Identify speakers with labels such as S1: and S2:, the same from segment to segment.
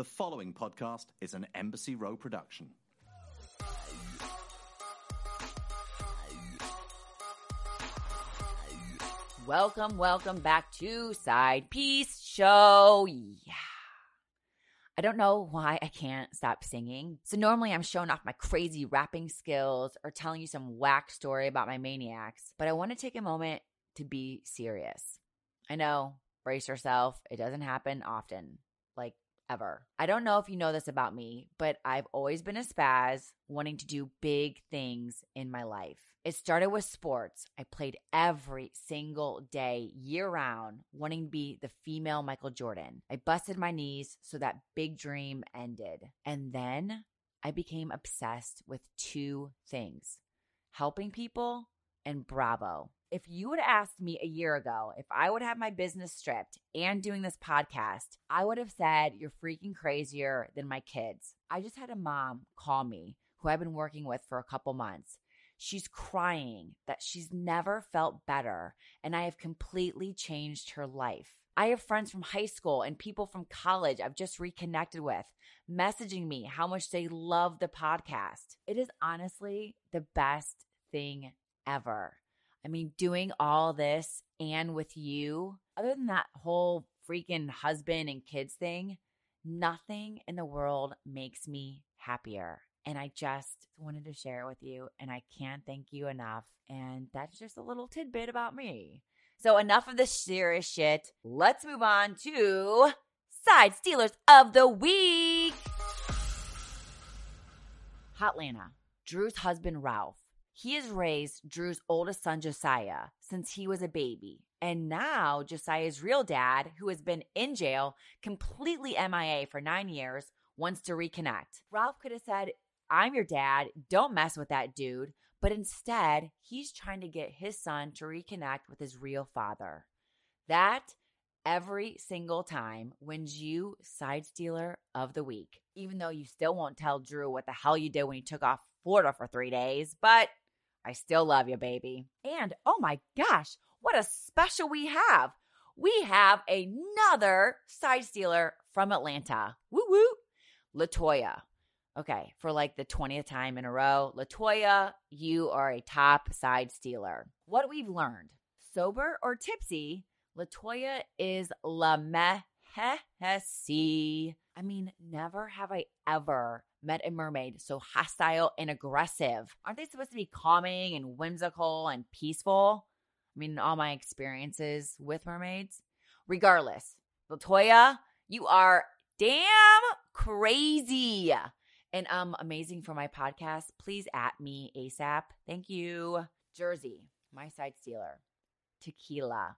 S1: The following podcast is an Embassy Row production.
S2: Welcome, welcome back to Side Piece Show. Yeah. I don't know why I can't stop singing. So normally I'm showing off my crazy rapping skills or telling you some whack story about my maniacs, but I want to take a moment to be serious. I know, brace yourself. It doesn't happen often. Like ever. I don't know if you know this about me, but I've always been a spaz wanting to do big things in my life. It started with sports. I played every single day, year round, wanting to be the female Michael Jordan. I busted my knees so that big dream ended. And then I became obsessed with two things helping people and Bravo. If you would have asked me a year ago if I would have my business stripped and doing this podcast, I would have said, You're freaking crazier than my kids. I just had a mom call me who I've been working with for a couple months. She's crying that she's never felt better, and I have completely changed her life. I have friends from high school and people from college I've just reconnected with messaging me how much they love the podcast. It is honestly the best thing ever. I mean, doing all this and with you, other than that whole freaking husband and kids thing, nothing in the world makes me happier. And I just wanted to share it with you, and I can't thank you enough. And that's just a little tidbit about me. So, enough of the serious shit. Let's move on to Side Stealers of the Week. Hotlanta, Drew's husband Ralph. He has raised Drew's oldest son, Josiah, since he was a baby. And now Josiah's real dad, who has been in jail, completely MIA for nine years, wants to reconnect. Ralph could have said, I'm your dad. Don't mess with that dude. But instead, he's trying to get his son to reconnect with his real father. That every single time wins you side stealer of the week, even though you still won't tell Drew what the hell you did when you took off Florida for three days. But I still love you, baby. And oh my gosh, what a special we have. We have another side stealer from Atlanta. Woo woo. Latoya. Okay, for like the 20th time in a row, Latoya, you are a top side stealer. What we've learned sober or tipsy, Latoya is la mehesi. I mean, never have I ever met a mermaid so hostile and aggressive. Aren't they supposed to be calming and whimsical and peaceful? I mean, all my experiences with mermaids. Regardless, Latoya, you are damn crazy and um amazing for my podcast. Please at me ASAP. Thank you. Jersey, my side stealer. Tequila.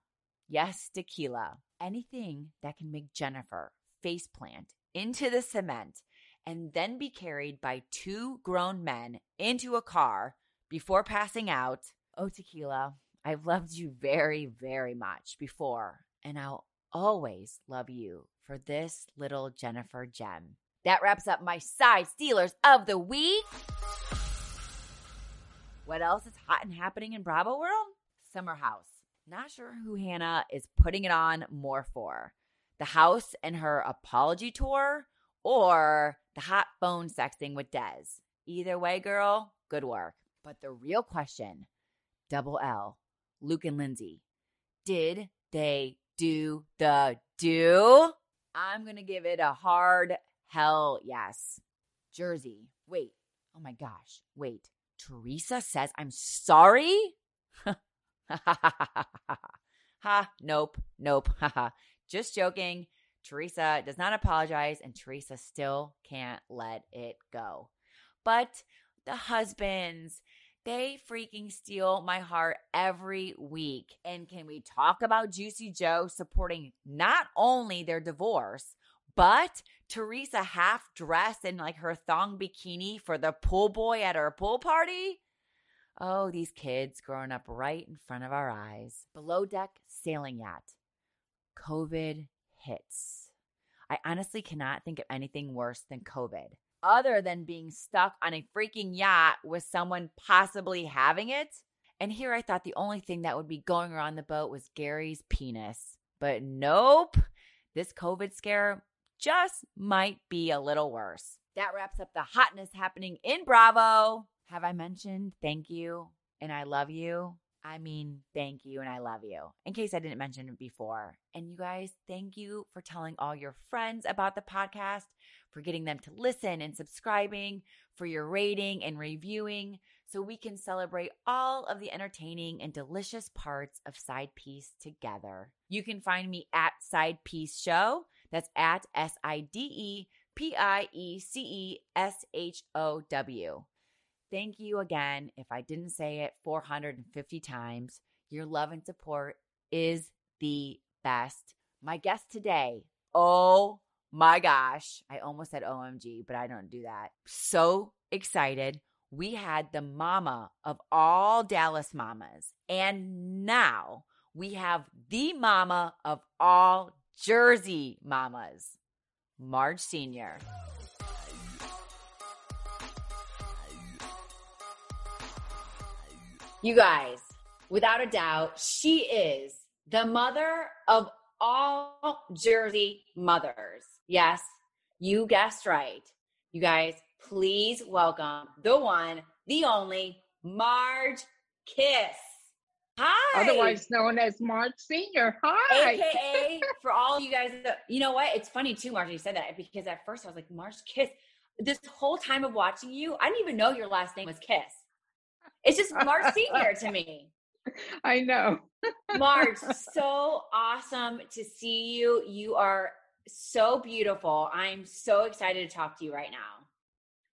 S2: Yes, tequila. Anything that can make Jennifer faceplant into the cement and then be carried by two grown men into a car before passing out. Oh, tequila, I've loved you very, very much before, and I'll always love you for this little Jennifer gem. That wraps up my side stealers of the week. What else is hot and happening in Bravo World? Summer House. Not sure who Hannah is putting it on more for the house and her apology tour or the hot phone sexting with Des. Either way, girl, good work. But the real question double L, Luke and Lindsay, did they do the do? I'm going to give it a hard hell yes. Jersey, wait, oh my gosh, wait. Teresa says I'm sorry? ha, nope, nope, haha. Just joking. Teresa does not apologize, and Teresa still can't let it go. But the husbands, they freaking steal my heart every week. And can we talk about Juicy Joe supporting not only their divorce, but Teresa half dressed in like her thong bikini for the pool boy at her pool party? Oh, these kids growing up right in front of our eyes. Below deck sailing yacht. COVID hits. I honestly cannot think of anything worse than COVID, other than being stuck on a freaking yacht with someone possibly having it. And here I thought the only thing that would be going around the boat was Gary's penis. But nope, this COVID scare just might be a little worse. That wraps up the hotness happening in Bravo. Have I mentioned thank you and I love you? I mean, thank you and I love you. In case I didn't mention it before. And you guys, thank you for telling all your friends about the podcast, for getting them to listen and subscribing, for your rating and reviewing, so we can celebrate all of the entertaining and delicious parts of Side Piece together. You can find me at Side Piece Show. That's at S I D E P I E C E S H O W. Thank you again. If I didn't say it 450 times, your love and support is the best. My guest today, oh my gosh, I almost said OMG, but I don't do that. So excited. We had the mama of all Dallas mamas. And now we have the mama of all Jersey mamas, Marge Sr. You guys, without a doubt, she is the mother of all Jersey mothers. Yes, you guessed right. You guys, please welcome the one, the only Marge Kiss. Hi.
S3: Otherwise known as Marge Senior. Hi.
S2: AKA for all you guys. You know what? It's funny too, Marge. You said that because at first I was like Marge Kiss. This whole time of watching you, I didn't even know your last name was Kiss. It's just Marge Senior to me.
S3: I know.
S2: Marge, so awesome to see you. You are so beautiful. I'm so excited to talk to you right now.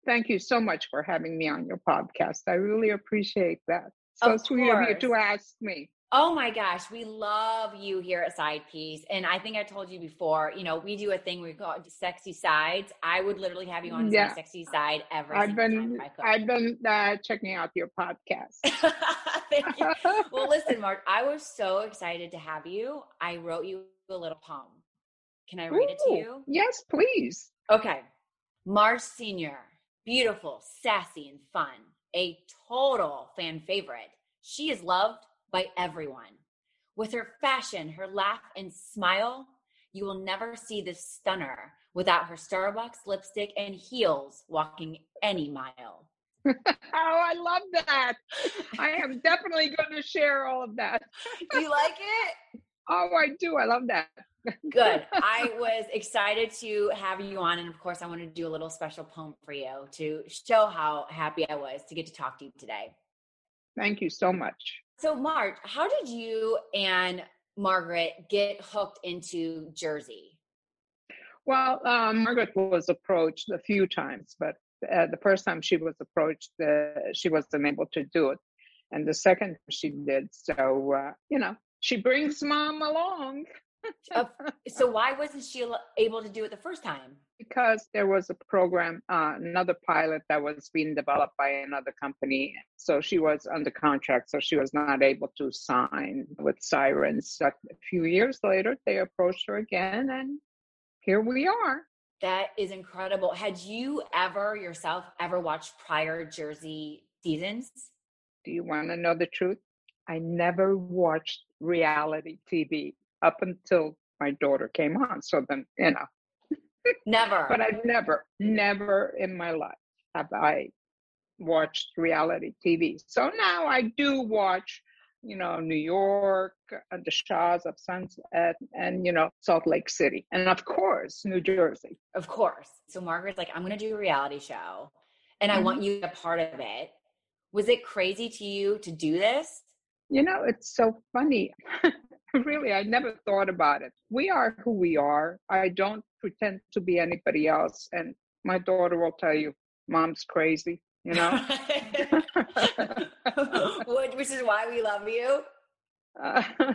S3: Thank you so much for having me on your podcast. I really appreciate that. So
S2: Of
S3: sweet of you to ask me.
S2: Oh my gosh, we love you here at Side Piece. And I think I told you before, you know, we do a thing we call sexy sides. I would literally have you on
S3: Yeah.
S2: my sexy side every
S3: I've
S2: single
S3: been
S2: time I.
S3: I've been uh, checking out your podcast.
S2: Thank you. Well, listen, Marge, I was so excited to have you. I wrote you a little poem. Can I read it to you?
S3: Yes, please.
S2: Okay. Marge Sr., beautiful, sassy, and fun. A total fan favorite. She is loved by everyone. With her fashion, her laugh, and smile, you will never see this stunner without her Starbucks lipstick and heels walking any mile.
S3: Oh, I love that. I am definitely going to share all of that.
S2: Do you like it?
S3: Oh, I do. I love that.
S2: Good. I was excited to have you on. And of course, I wanted to do a little special poem for you to show how happy I was to get to talk to you today.
S3: Thank you so much.
S2: So, Marge, how did you and Margaret get hooked into Jersey?
S3: Well, um, Margaret was approached a few times, but uh, the first time she was approached, uh, she wasn't able to do it. And the second she did. So, uh, you know, she brings mom along
S2: Of- So, why wasn't she able to do it the first time?
S3: because there was a program, uh, another pilot that was being developed by another company. So she was under contract, so she was not able to sign with Sirens. So a few years later, they approached her again, and here we are.
S2: That is incredible. Had you ever yourself ever watched prior Jersey seasons?
S3: Do you want to know the truth? I never watched reality TV up until my daughter came on. So then, you know,
S2: Never.
S3: but I've never, never in my life have I watched reality TV. So now I do watch, you know, New York, and the Shahs of Sunset, and, you know, Salt Lake City. And of course, New Jersey.
S2: Of course. So Margaret's like, I'm going to do a reality show and I want mm-hmm. you to a part of it. Was it crazy to you to do this?
S3: You know, it's so funny. really, I never thought about it. We are who we are. I don't pretend to be anybody else. And my daughter will tell you, mom's crazy, you know?
S2: Which is why we love you.
S3: Uh,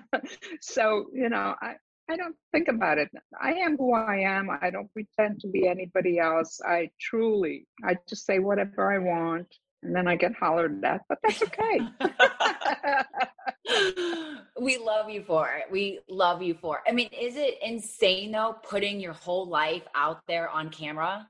S3: so, you know, I, I don't think about it. I am who I am. I don't pretend to be anybody else. I truly, I just say whatever I want. And then I get hollered at, but that's okay.
S2: we love you for it. We love you for it. I mean, is it insane though, putting your whole life out there on camera?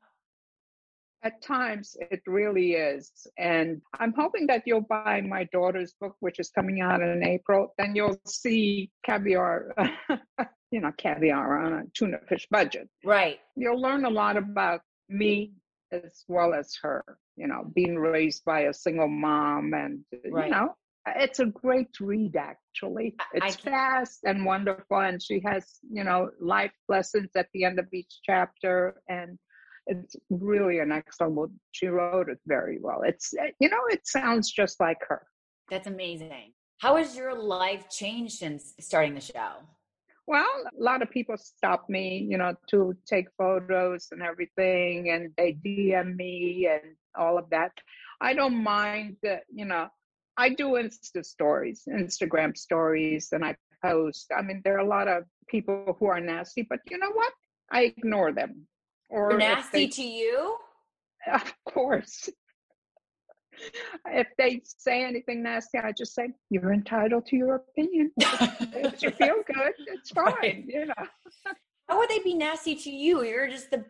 S3: At times, it really is. And I'm hoping that you'll buy my daughter's book, which is coming out in April. Then you'll see caviar you know, caviar on a tuna fish budget.
S2: Right.
S3: You'll learn a lot about me as well as her, you know, being raised by a single mom and,
S2: Right.
S3: you know, it's a great read actually. It's fast and wonderful and she has, you know, life lessons at the end of each chapter and it's really an excellent book. She wrote it very well. It's, eh, you know, it sounds just like her.
S2: That's amazing. How has your life changed since starting the show?
S3: Well, a lot of people stop me, you know, to take photos and everything, and they DM me and all of that. I don't mind that, you know, I do Insta stories, Instagram stories, and I post. I mean, there are a lot of people who are nasty, but you know what? I ignore them. Or
S2: They're nasty
S3: they-
S2: to you?
S3: of course. If they say anything nasty, I just say, You're entitled to your opinion. if you feel good, it's fine,
S2: Right.
S3: you know.
S2: How would they be nasty to you? You're just the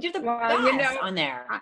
S2: you're the
S3: Well,
S2: best
S3: you know,
S2: on there.
S3: I,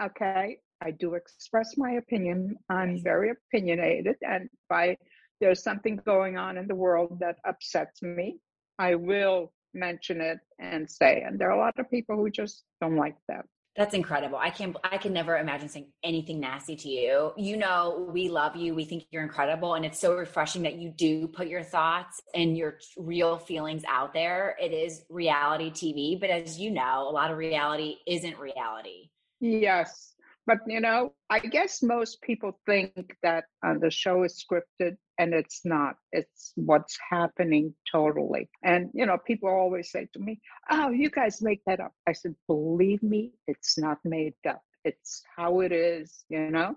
S3: I- okay, I do express my opinion. I'm very opinionated, and if I, there's something going on in the world that upsets me, I will mention it and say. And there are a lot of people who just don't like that.
S2: That's incredible. I can't I can never imagine saying anything nasty to you. You know, we love you. We think you're incredible and it's so refreshing that you do put your thoughts and your real feelings out there. It is reality TV, but as you know, a lot of reality isn't reality.
S3: Yes. But you know, I guess most people think that uh, the show is scripted, and it's not. It's what's happening totally. And you know, people always say to me, "Oh, you guys make that up." I said, "Believe me, it's not made up. It's how it is." You know.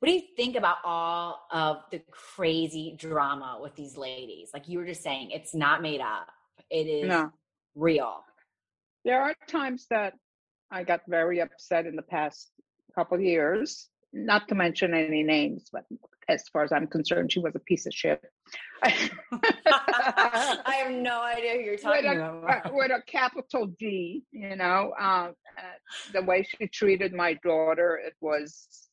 S2: What do you think about all of the crazy drama with these ladies? Like you were just saying, it's not made up. It is
S3: No.
S2: real.
S3: There are times that I got very upset in the past couple years. Not to mention any names, but as far as I'm concerned, she was a piece of shit.
S2: I have no idea who you're talking
S3: with a,
S2: about.
S3: uh, with a capital D, you know, um, uh, the way she treated my daughter, it was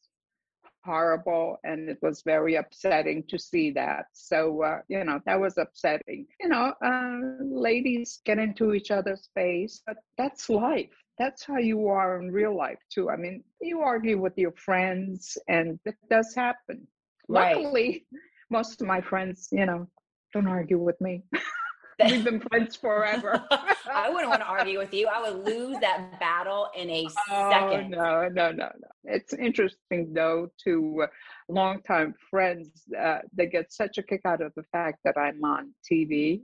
S3: horrible and it was very upsetting to see that. So, uh, you know, that was upsetting. You know, uh, ladies get into each other's face, but that's life. That's how you are in real life, too. I mean, you argue with your friends, and it does happen.
S2: Right.
S3: Luckily, most of my friends, you know, don't argue with me. We've been friends forever.
S2: I wouldn't want to argue with you. I would lose that battle in a
S3: Oh
S2: second.
S3: no, no, no, no! It's interesting though to uh, longtime friends. Uh, they get such a kick out of the fact that I'm on TV.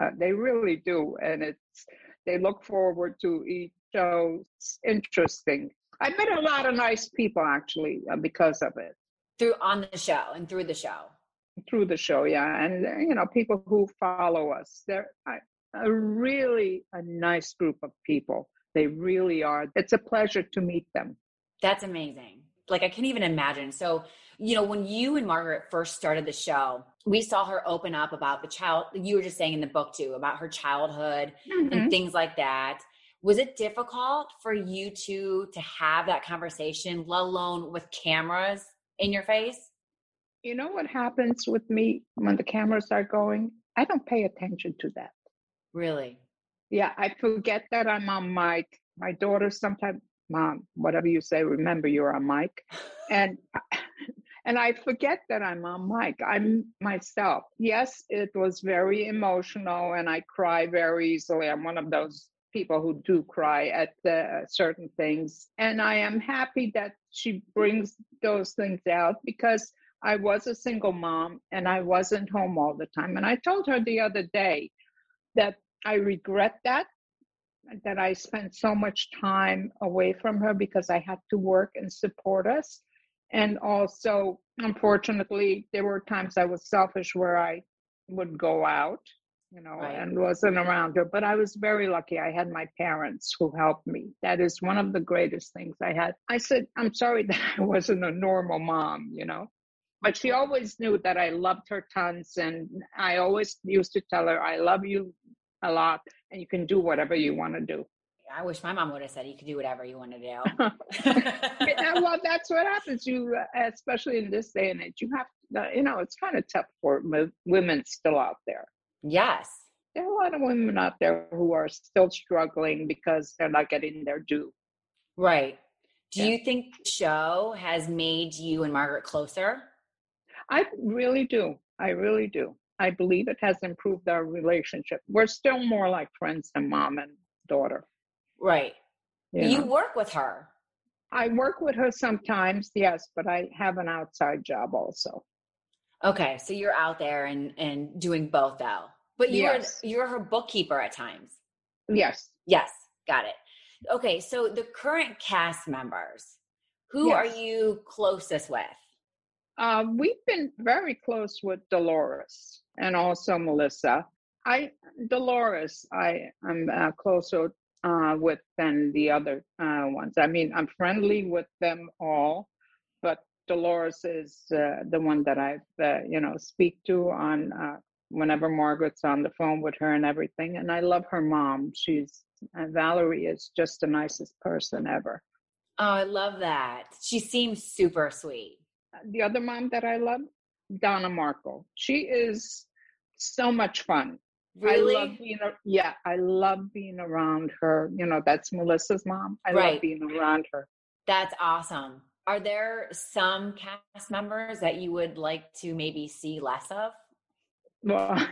S3: Uh, they really do, and it's they look forward to each show. It's interesting. I met a lot of nice people actually uh, because of it
S2: Through on the show and through the show.
S3: through the show. Yeah, and you know people who follow us. They're I, a really a nice group of people. They really are. It's a pleasure to meet them.
S2: That's amazing. Like I can't even imagine. So, you know, when you and Margaret first started the show, we saw her open up about the child you were just saying in the book too, about her childhood
S3: Mhm.
S2: and things like that. Was it difficult for you two to have that conversation, let alone with cameras in your face?
S3: You know what happens with me when the cameras are going? I don't pay attention to that.
S2: Really?
S3: Yeah, I forget that I'm on mic. My daughter sometimes, mom, whatever you say, remember you're on mic. And and I forget that I'm on mic. I'm myself. Yes, it was very emotional and I cry very easily. I'm one of those people who do cry at uh, certain things. And I am happy that she brings those things out because I was a single mom and I wasn't home all the time. And I told her the other day that I regret that, that I spent so much time away from her because I had to work and support us. And also, unfortunately, there were times I was selfish where I would go out, you know,
S2: Right.
S3: and wasn't around her. But I was very lucky. I had my parents who helped me. That is one of the greatest things I had. I said, I'm sorry that I wasn't a normal mom, you know. But she always knew that I loved her tons. And I always used to tell her, I love you a lot and you can do whatever you want to do.
S2: I wish my mom would have said you could do whatever you want to do.
S3: Yeah, well, that's what happens. You, especially in this day and age, you have, you know, it's kind of tough for women still out there.
S2: Yes.
S3: there are a lot of women out there who are still struggling because they're not getting their due.
S2: Right. Do
S3: Yeah.
S2: you think the show has made you and Margaret closer?
S3: I really do. I really do. I believe it has improved our relationship. We're still more like friends than mom and daughter.
S2: Right.
S3: You,
S2: You work with her.
S3: I work with her sometimes, yes, but I have an outside job also.
S2: Okay, so you're out there and and doing both though. But you're
S3: Yes.
S2: you're her bookkeeper at times.
S3: Yes.
S2: Yes, got it. Okay, so the current cast members, who are you closest with?
S3: Uh, we've been very close with Dolores and also Melissa. I Dolores, I am uh, closer uh, with than the other uh, ones. I mean, I'm friendly with them all, but Dolores is uh, the one that I, uh, you know, speak to on uh, whenever Margaret's on the phone with her and everything. And I love her mom. She's uh, Valerie is just the nicest person ever.
S2: Oh, I love that. She seems super sweet.
S3: the other mom that I love, Donna Marco. She is so much fun.
S2: Really?
S3: I love being yeah, I love being around her. You know, that's Melissa's mom. I
S2: Right.
S3: love being around her.
S2: That's awesome. Are there some cast members that you would like to maybe see less of?
S3: Well,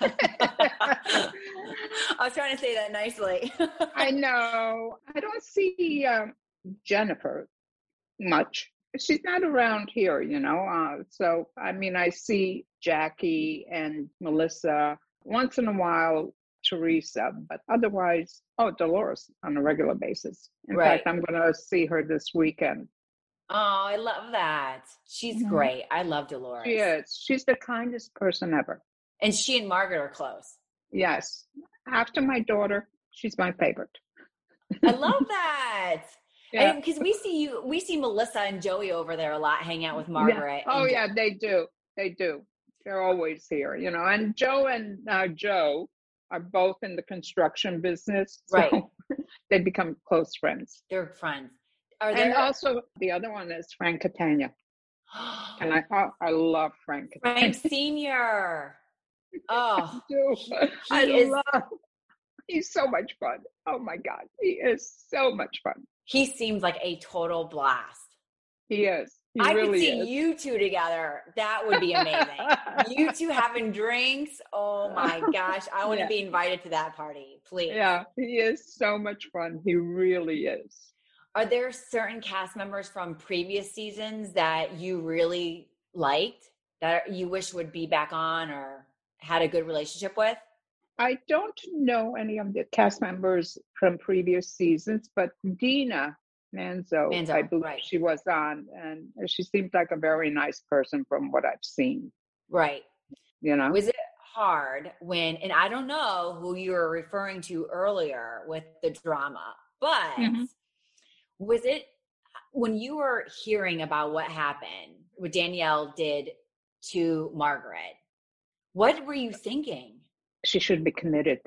S2: I was trying to say that nicely.
S3: I know. I don't see um, Jennifer much. She's not around here, you know. Uh, so, I mean, I see Jackie and Melissa once in a while, Teresa, but otherwise, oh, Dolores on a regular basis. In
S2: Right.
S3: fact, I'm going to see her this weekend.
S2: Oh, I love that. She's
S3: Mhm.
S2: great. I love Dolores.
S3: She is. She's the kindest person ever.
S2: And she and Margaret are close.
S3: Yes. After my daughter, she's my favorite.
S2: I love that.
S3: Yeah.
S2: Because we see you, we see Melissa and Joey over there a lot, hang out with Margaret.
S3: Oh
S2: and-
S3: yeah, they do. They do. They're always here, you know. And Joe and uh, Joe are both in the construction business, so
S2: Right.
S3: they become close friends.
S2: They're friends. Are
S3: And also, the other one is Frank Catania, and I oh, I love Frank.
S2: Frank Senior? Oh,
S3: I
S2: is-
S3: love. He's so much fun. Oh my God, he is so much fun.
S2: he seems like a total blast.
S3: He is. He
S2: I
S3: really
S2: could see
S3: is.
S2: you two together. That would be amazing. you two having drinks. Oh my gosh. I want to be invited to that party, please.
S3: Yeah, he is so much fun. He really is.
S2: Are there certain cast members from previous seasons that you really liked that you wish would be back on or had a good relationship with?
S3: I don't know any of the cast members from previous seasons, but Dina Manzo,
S2: Manzo,
S3: I believe
S2: right.
S3: she was on, and she seemed like a very nice person from what I've seen.
S2: Right.
S3: You know,
S2: Was it hard when, and I don't know who you were referring to earlier with the drama, but
S3: Mhm.
S2: was it when you were hearing about what happened, what Danielle did to Margaret? What were you thinking?
S3: she should be committed.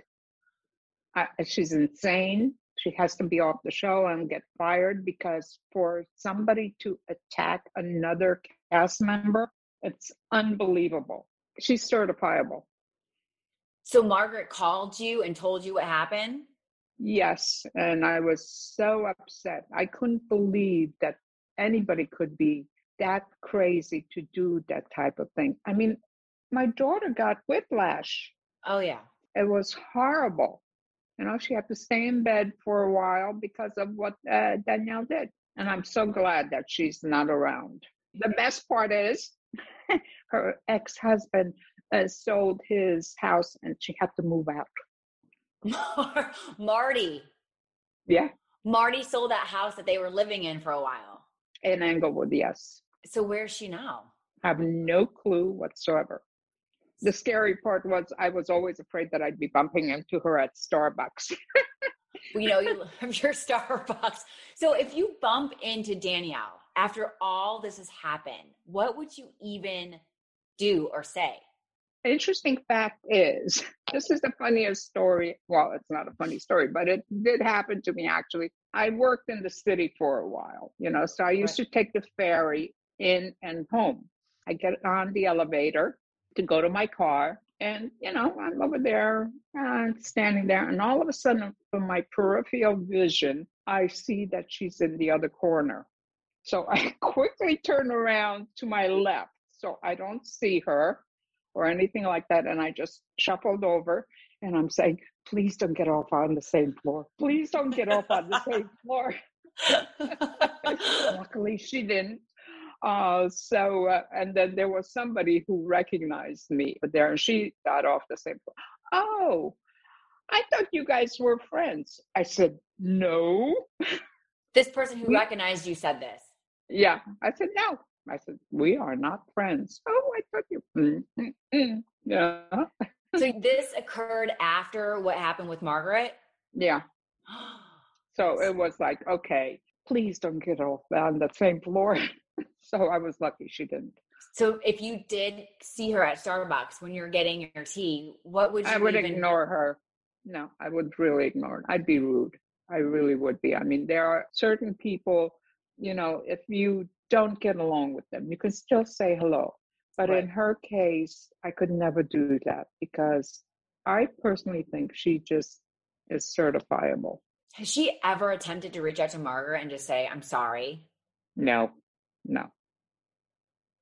S3: I, she's insane. She has to be off the show and get fired because for somebody to attack another cast member, it's unbelievable. She's certifiable.
S2: So Margaret called you and told you what happened?
S3: Yes, and I was so upset. I couldn't believe that anybody could be that crazy to do that type of thing. I mean, my daughter got whiplash.
S2: Oh yeah.
S3: It was horrible. You know, she had to stay in bed for a while because of what uh, Danielle did. And I'm so glad that she's not around. The best part is her ex husband uh, sold his house and she had to move out.
S2: Marty.
S3: Yeah,
S2: Marty sold that house that they were living in for a while.
S3: in Englewood, yes.
S2: So where's she now?
S3: I have no clue whatsoever. The scary part was I was always afraid that I'd be bumping into her at Starbucks.
S2: Well, you know, you love your Starbucks. So if you bump into Danielle after all this has happened, what would you even do or say?
S3: Interesting fact is, this is the funniest story. Well, it's not a funny story, but it did happen to me actually. I worked in the city for a while, you know, so I used to take the ferry in and home. I get on the elevator to go to my car, And, you know, I'm over there and uh, standing there. And all of a sudden, from my peripheral vision, I see that she's in the other corner. So I quickly turn around to my left. So I don't see her or anything like that. And I just shuffled over and I'm saying, please don't get off on the same floor. Please don't get off on the same floor. Luckily, she didn't. Uh, so, uh, and then there was somebody who recognized me there, and she got off the same floor. Oh, I thought you guys were friends. I said, no.
S2: This person who recognized you said this.
S3: Yeah. I said, no. I said, we are not friends. Oh, I thought you. Mm, mm, mm. Yeah.
S2: so this occurred after what happened with Margaret?
S3: Yeah. So it was like, okay, please don't get off on the same floor. so I was lucky she didn't.
S2: So if you did see her at Starbucks when you're getting your tea, what would you
S3: I would
S2: even...
S3: ignore her. No, I would really ignore her. I'd be rude. I really would be. I mean, there are certain people, you know, if you don't get along with them, you can still say hello. But right. in her case, I could never do that because I personally think she just is certifiable.
S2: Has she ever attempted to reach out to Margaret and just say, I'm sorry?
S3: No, no.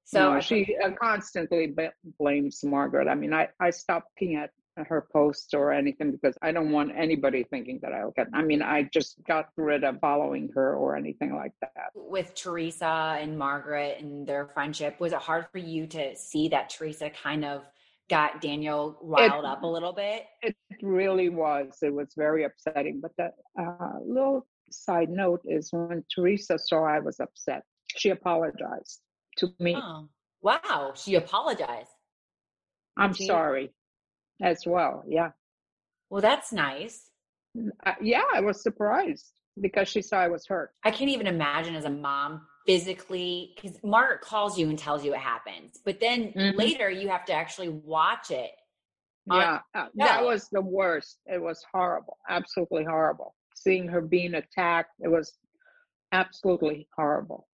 S3: So no, she uh, constantly b- blames Margaret. I mean, I, I stopped looking at her posts or anything because I don't want anybody thinking that I'll get. I mean, I just got rid of following her or anything like that.
S2: With Teresa and Margaret and their friendship, was it hard for you to see that Teresa kind of got Danielle riled it, up a little bit?
S3: It really was. It was very upsetting. But the uh, little side note is when Teresa saw I was upset, she apologized to me. Oh,
S2: wow. She apologized.
S3: I'm she... sorry as well. Yeah.
S2: Well, that's nice.
S3: Uh, yeah, I was surprised because she saw I was hurt.
S2: I can't even imagine as a mom physically because Margaret calls you and tells you it happens, but then mm-hmm. later you have to actually watch it.
S3: Yeah, uh, that was the worst. It was horrible, absolutely horrible. Seeing her being attacked, it was absolutely horrible.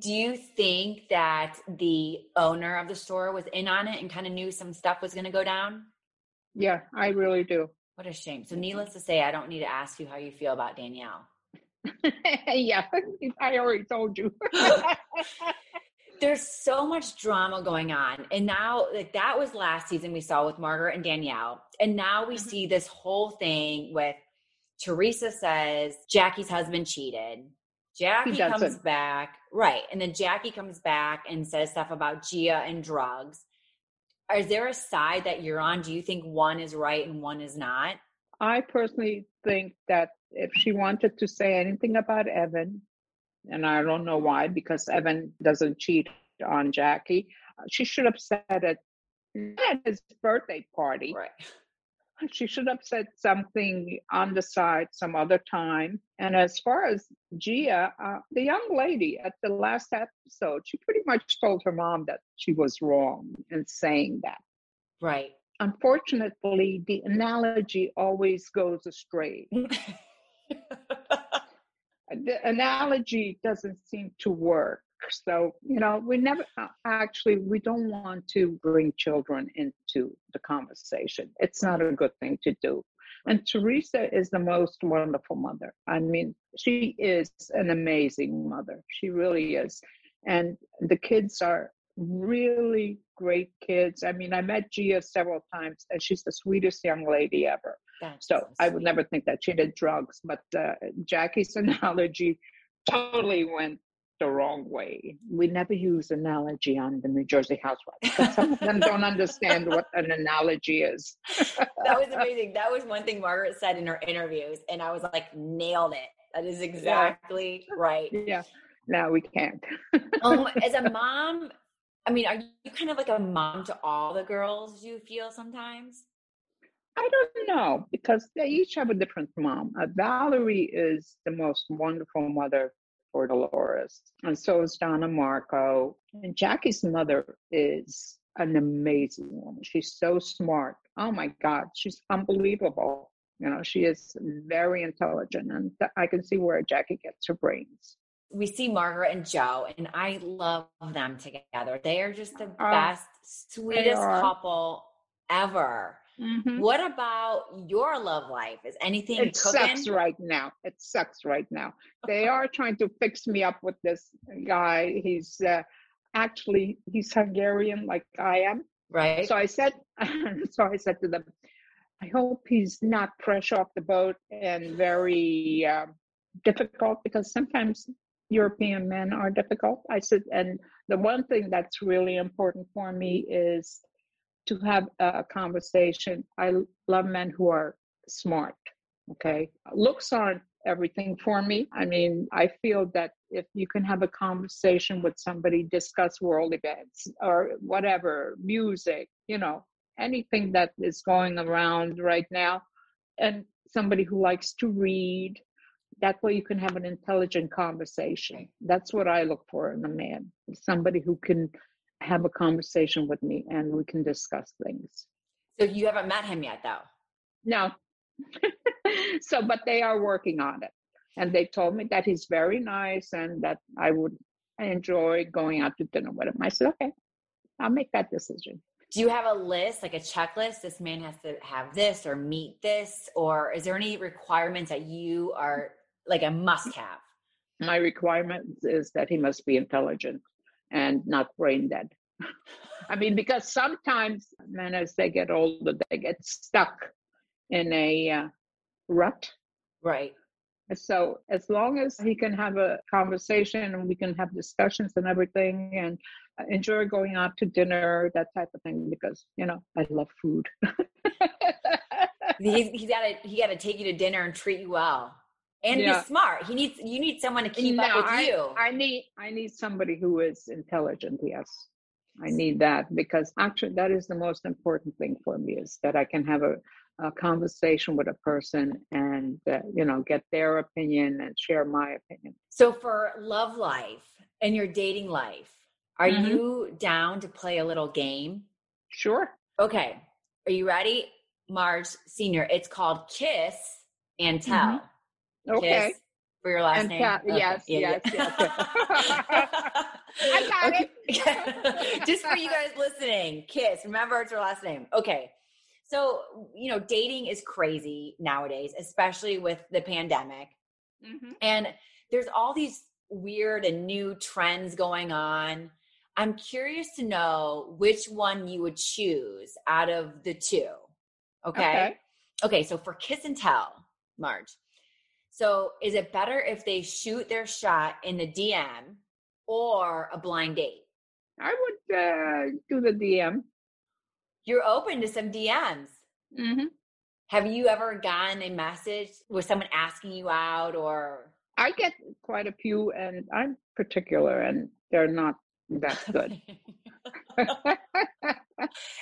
S2: Do you think that the owner of the store was in on it and kind of knew some stuff was going to go down?
S3: Yeah, I really do.
S2: What a shame. So, needless to say, I don't need to ask you how you feel about Danielle.
S3: yeah, I already told you.
S2: There's so much drama going on. And now, like that was last season we saw with Margaret and Danielle. And now we mm-hmm. see this whole thing with Teresa says Jackie's husband cheated. Jackie comes back, right. And then Jackie comes back and says stuff about Gia and drugs. Is there a side that you're on? Do you think one is right and one is not?
S3: I personally think that if she wanted to say anything about Evan, and I don't know why, because Evan doesn't cheat on Jackie, she should have said it at his birthday party.
S2: Right.
S3: She should have said something on the side some other time. And as far as Gia, uh, the young lady at the last episode, she pretty much told her mom that she was wrong in saying that.
S2: Right.
S3: Unfortunately, the analogy always goes astray. the analogy doesn't seem to work. So, you know, we never actually, we don't want to bring children into the conversation. It's not a good thing to do. And Teresa is the most wonderful mother. I mean, she is an amazing mother. She really is. And the kids are really great kids. I mean, I met Gia several times, and she's the sweetest young lady ever. That's so, so I would never think that she did drugs, but uh, Jackie's analogy totally went the wrong way. We never use analogy on the New Jersey Housewives some of them don't understand what an analogy is.
S2: that was amazing. That was one thing Margaret said in her interviews, and I was like, nailed it. That is exactly
S3: yeah.
S2: right.
S3: Yeah. No, we can't.
S2: um, as a mom, I mean, are you kind of like a mom to all the girls? You feel sometimes?
S3: I don't know because they each have a different mom. Uh, Valerie is the most wonderful mother for Dolores, and so is Donna Marco. And Jackie's mother is an amazing woman. She's so smart. Oh my God, she's unbelievable. You know, she is very intelligent, and I can see where Jackie gets her brains
S2: we see Margaret and Joe, and I love them together. They are just the uh, best, sweetest couple ever.
S3: Mhm.
S2: What about your love life? Is anything
S3: It
S2: cooking?
S3: sucks right now. It sucks right now. They are trying to fix me up with this guy. He's uh, actually he's Hungarian, like I am.
S2: Right.
S3: So I said, so I said to them, I hope he's not fresh off the boat and very uh, difficult because sometimes European men are difficult. I said, and the one thing that's really important for me is to have a conversation. I love men who are smart. Okay, looks aren't everything for me. I mean, I feel that if you can have a conversation with somebody, discuss world events or whatever, music, you know, anything that is going around right now, and somebody who likes to read, that way you can have an intelligent conversation. That's what I look for in a man somebody who can have a conversation with me and we can discuss things.
S2: so you haven't met him yet, though.
S3: No. so, but they are working on it. And they told me that he's very nice and that I would enjoy going out to dinner with him. I said, okay, I'll make that decision.
S2: Do you have a list, like a checklist? This man has to have this or meet this, or is there any requirements that you are like a must have?
S3: My requirement is that he must be intelligent and not brain dead. I mean, because sometimes men, as they get older, they get stuck in a uh, rut.
S2: Right.
S3: So as long as he can have a conversation and we can have discussions and everything and enjoy going out to dinner, that type of thing, because you know I love food.
S2: He's, he's got to he got to take you to dinner and treat you well, and
S3: Yeah.
S2: be smart. He needs you need someone to keep up with
S3: I,
S2: you.
S3: I need I need somebody who is intelligent. Yes, I need that because actually that is the most important thing for me is that I can have a, a conversation with a person and uh, you know get their opinion and share my opinion.
S2: so for love life and your dating life, are
S3: Mhm.
S2: you down to play a little game?
S3: Sure.
S2: Okay. Are you ready, Marge Senior? It's called Kiss and Tell.
S3: Mm-hmm. Okay.
S2: Kiss for your last
S3: And
S2: name.
S3: Tell, yes, yes, I got
S2: it. Just for you guys listening, Kiss. Remember, it's her last name. Okay. So, you know, dating is crazy nowadays, especially with the pandemic.
S3: Mhm.
S2: And there's all these weird and new trends going on. I'm curious to know which one you would choose out of the two. Okay.
S3: Okay.
S2: Okay. So for kiss and tell, Marge. So is it better if they shoot their shot in the DM or a blind date?
S3: I would uh, do the DM.
S2: You're open to some DMs.
S3: Mm-hmm.
S2: Have you ever gotten a message with someone asking you out or
S3: I get quite a few, and I'm particular, and they're not that good.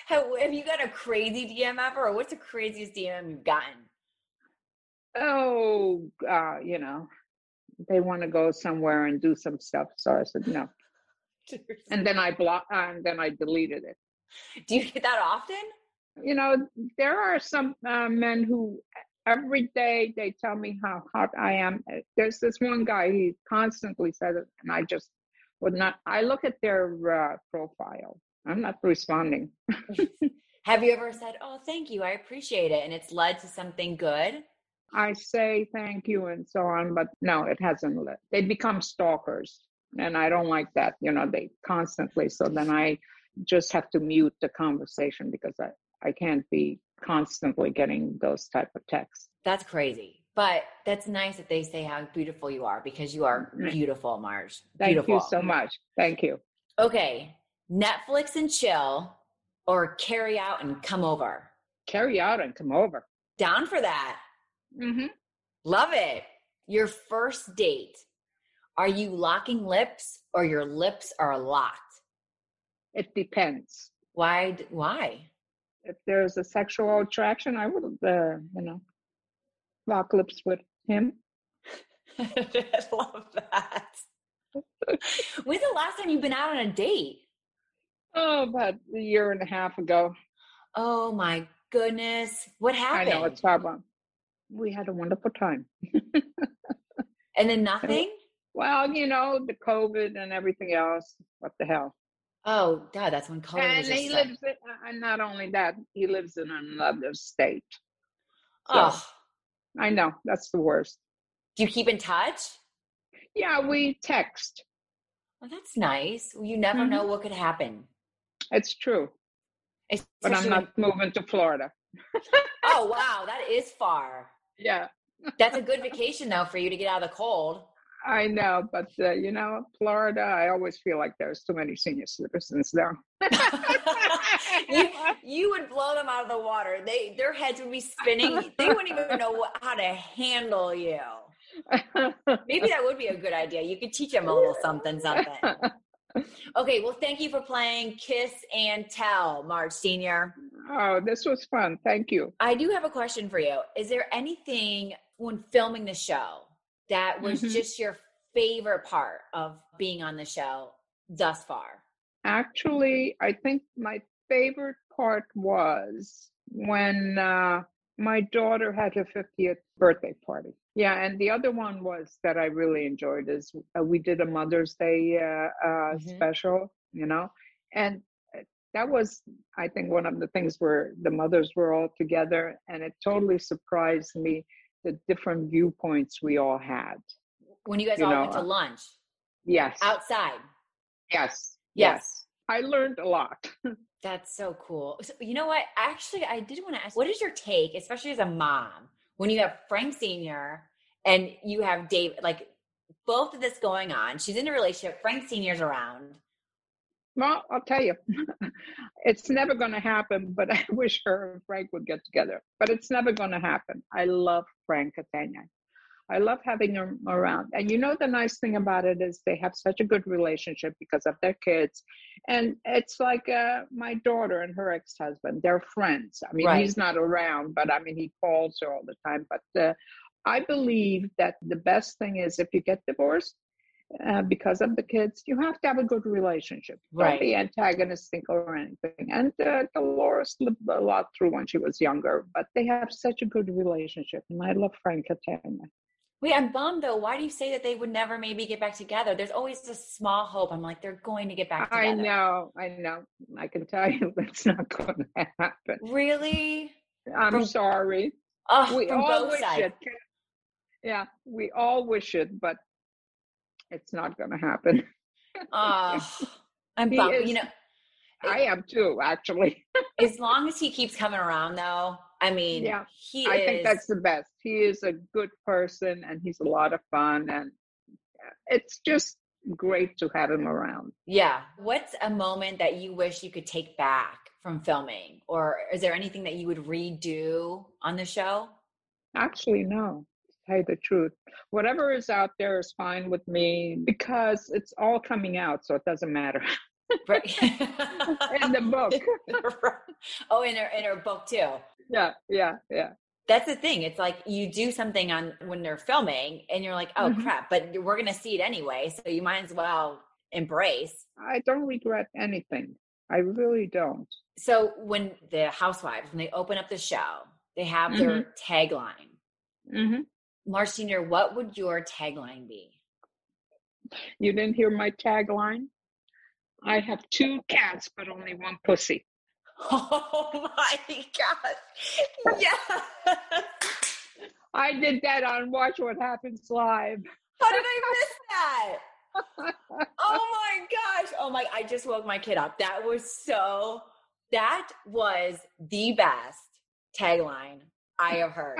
S2: have, have you got a crazy DM ever, or what's the craziest DM you've gotten?
S3: Oh, uh, you know, they want to go somewhere and do some stuff. So I said no, and then I block, and then I deleted it.
S2: Do you get that often?
S3: You know, there are some uh, men who every day they tell me how hot I am. Uh, There's this one guy, he constantly says it, and I just would not. I look at their uh, profile. I'm not responding.
S2: Have you ever said, "Oh, thank you, I appreciate it," and it's led to something good?
S3: I say thank you and so on, but no, it hasn't. Lit. They become stalkers, and I don't like that. You know, they constantly. So then I just have to mute the conversation because I I can't be constantly getting those type of texts.
S2: That's crazy. But that's nice that they say how beautiful you are because you are
S3: Mm.
S2: beautiful, Marge.
S3: Thank
S2: beautiful.
S3: you so much. Thank you.
S2: Okay, Netflix and chill, or carry out and come over.
S3: Carry out and come over.
S2: Down for that.
S3: Mm-hmm.
S2: Love it. Your first date. Are you locking lips or your lips are locked?
S3: It depends.
S2: Why? Why?
S3: If there's a sexual attraction, I would, uh, you know, lock lips with him.
S2: I love that. When's the last time you've been out on a date?
S3: Oh, about a year and a half ago.
S2: Oh my goodness. What happened?
S3: I know it's horrible. We had a wonderful time.
S2: and then nothing?
S3: Well, you know, the COVID and everything else. What the hell?
S2: Oh God, that's when color
S3: and he lives. In, and not only that, he lives in another state.
S2: oh.
S3: I know that's the worst.
S2: Do you keep in touch?
S3: Yeah, we text.
S2: Oh, that's nice. You never
S3: Mhm.
S2: know what could happen.
S3: It's true, but I'm
S2: Especially when-
S3: not moving to Florida.
S2: oh wow, that is far.
S3: Yeah,
S2: That's a good vacation though for you to get out of the cold.
S3: I know, but uh, you know, Florida. I always feel like there's too many senior citizens there.
S2: you, you would blow them out of the water. They their heads would be spinning. They wouldn't even know what, how to handle you. Maybe that would be a good idea. You could teach them a little something, something. Okay, well, thank you for playing Kiss and Tell, Marge Senior.
S3: oh, this was fun. Thank you.
S2: I do have a question for you. Is there anything when filming the show that was
S3: Mhm.
S2: just your favorite part of being on the show thus far?
S3: Actually, I think my favorite part was when uh, my daughter had her 50th birthday party. Yeah, and the other one was that I really enjoyed is uh, we did a Mother's Day uh, uh,
S2: Mhm.
S3: special, you know, and uh, that was, I think, one of the things where the mothers were all together, and it totally surprised me the different viewpoints we all had.
S2: When you guys
S3: You
S2: all
S3: know,
S2: went to
S3: uh,
S2: lunch
S3: Yes,
S2: outside?
S3: yes,
S2: Yes.
S3: I learned a lot.
S2: That's so cool. So, you know what? Actually, I did want to ask what is your take, especially as a mom, when you have Frank Sr. and you have Dave, like both of this going on? She's in a relationship, Frank Sr.'s around.
S3: Well, I'll tell you, it's never going to happen, but I wish her and Frank would get together. But it's never going to happen. I love Frank Catania. I love having them around. And you know, the nice thing about it is they have such a good relationship because of their kids. And it's like uh, my daughter and her ex husband, they're friends. I mean,
S2: Right.
S3: he's not around, but I mean, he calls her all the time. But uh, I believe that the best thing is if you get divorced, uh, because of the kids, you have to have a good relationship.
S2: Right.
S3: Don't be antagonistic or anything. And uh, Dolores lived a lot through when she was younger, but they have such a good relationship. And I love Frank Catania.
S2: Wait, I'm bummed though. Why do you say that they would never maybe get back together? There's always a small hope. I'm like, they're going to get back together.
S3: I know, I know. I can tell you that's not going to happen.
S2: Really?
S3: I'm
S2: From-
S3: sorry.
S2: Oh,
S3: we all wish
S2: sides.
S3: it. Yeah, we all wish it, but it's not going to happen.
S2: Oh, I'm bummed.
S3: is-
S2: You know,
S3: I am too, actually.
S2: as long as he keeps coming around, though, I mean,
S3: Yeah,
S2: he
S3: I
S2: is.
S3: think that's the best. He is a good person and he's a lot of fun and it's just great to have him around.
S2: yeah. What's a moment that you wish you could take back from filming, or is there anything that you would redo on the show?
S3: Actually, no. To tell you the truth, whatever is out there is fine with me because it's all coming out, so it doesn't matter.
S2: Right.
S3: In the book,
S2: oh, in her in her book too.
S3: yeah, yeah, yeah.
S2: That's the thing. It's like you do something on when they're filming, and you're like, "Oh
S3: Mhm.
S2: crap!" But we're gonna see it anyway, so you might as well embrace.
S3: I don't regret anything. I really don't.
S2: So when the housewives, when they open up the show, they have their tagline.
S3: hmm
S2: Marge Senior, what would your tagline be?
S3: You didn't hear my tagline? I have two cats, but only one pussy.
S2: Oh my god! Yeah.
S3: I did that on Watch What Happens Live.
S2: How did I miss that? Oh my gosh! Oh my! I just woke my kid up. That was so. That was the best tagline I have heard.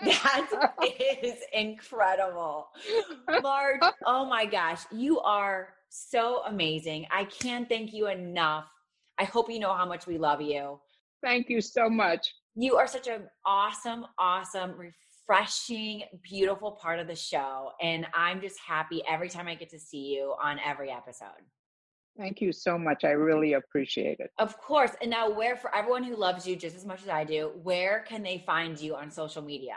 S2: That is incredible. Marge, oh my gosh, you are so amazing. I can't thank you enough. I hope you know how much we love you.
S3: Thank you so much.
S2: You are such an awesome, awesome, refreshing, beautiful part of the show. And I'm just happy every time I get to see you on every episode.
S3: Thank you so much. I really appreciate it.
S2: Of course. And now, where, for everyone who loves you just as much as I do, where can they find you on social media?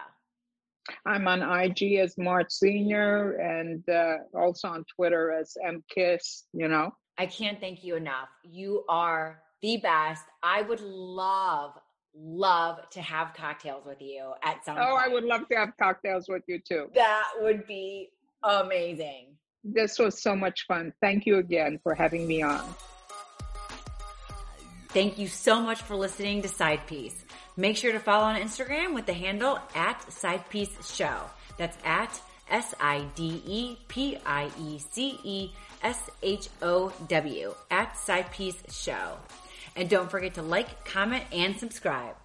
S3: I'm on IG as Marge Senior and uh, also on Twitter as MKiss, you know.
S2: I can't thank you enough. You are the best. I would love, love to have cocktails with you at some
S3: Oh, I would love to have cocktails with you too.
S2: That would be amazing.
S3: This was so much fun. Thank you again for having me on.
S2: Thank you so much for listening to Side Piece. Make sure to follow on Instagram with the handle at Side Piece Show. That's at S-I-D-E-P-I-E-C-E-S-H-O-W at Side Piece Show. And don't forget to like, comment, and subscribe.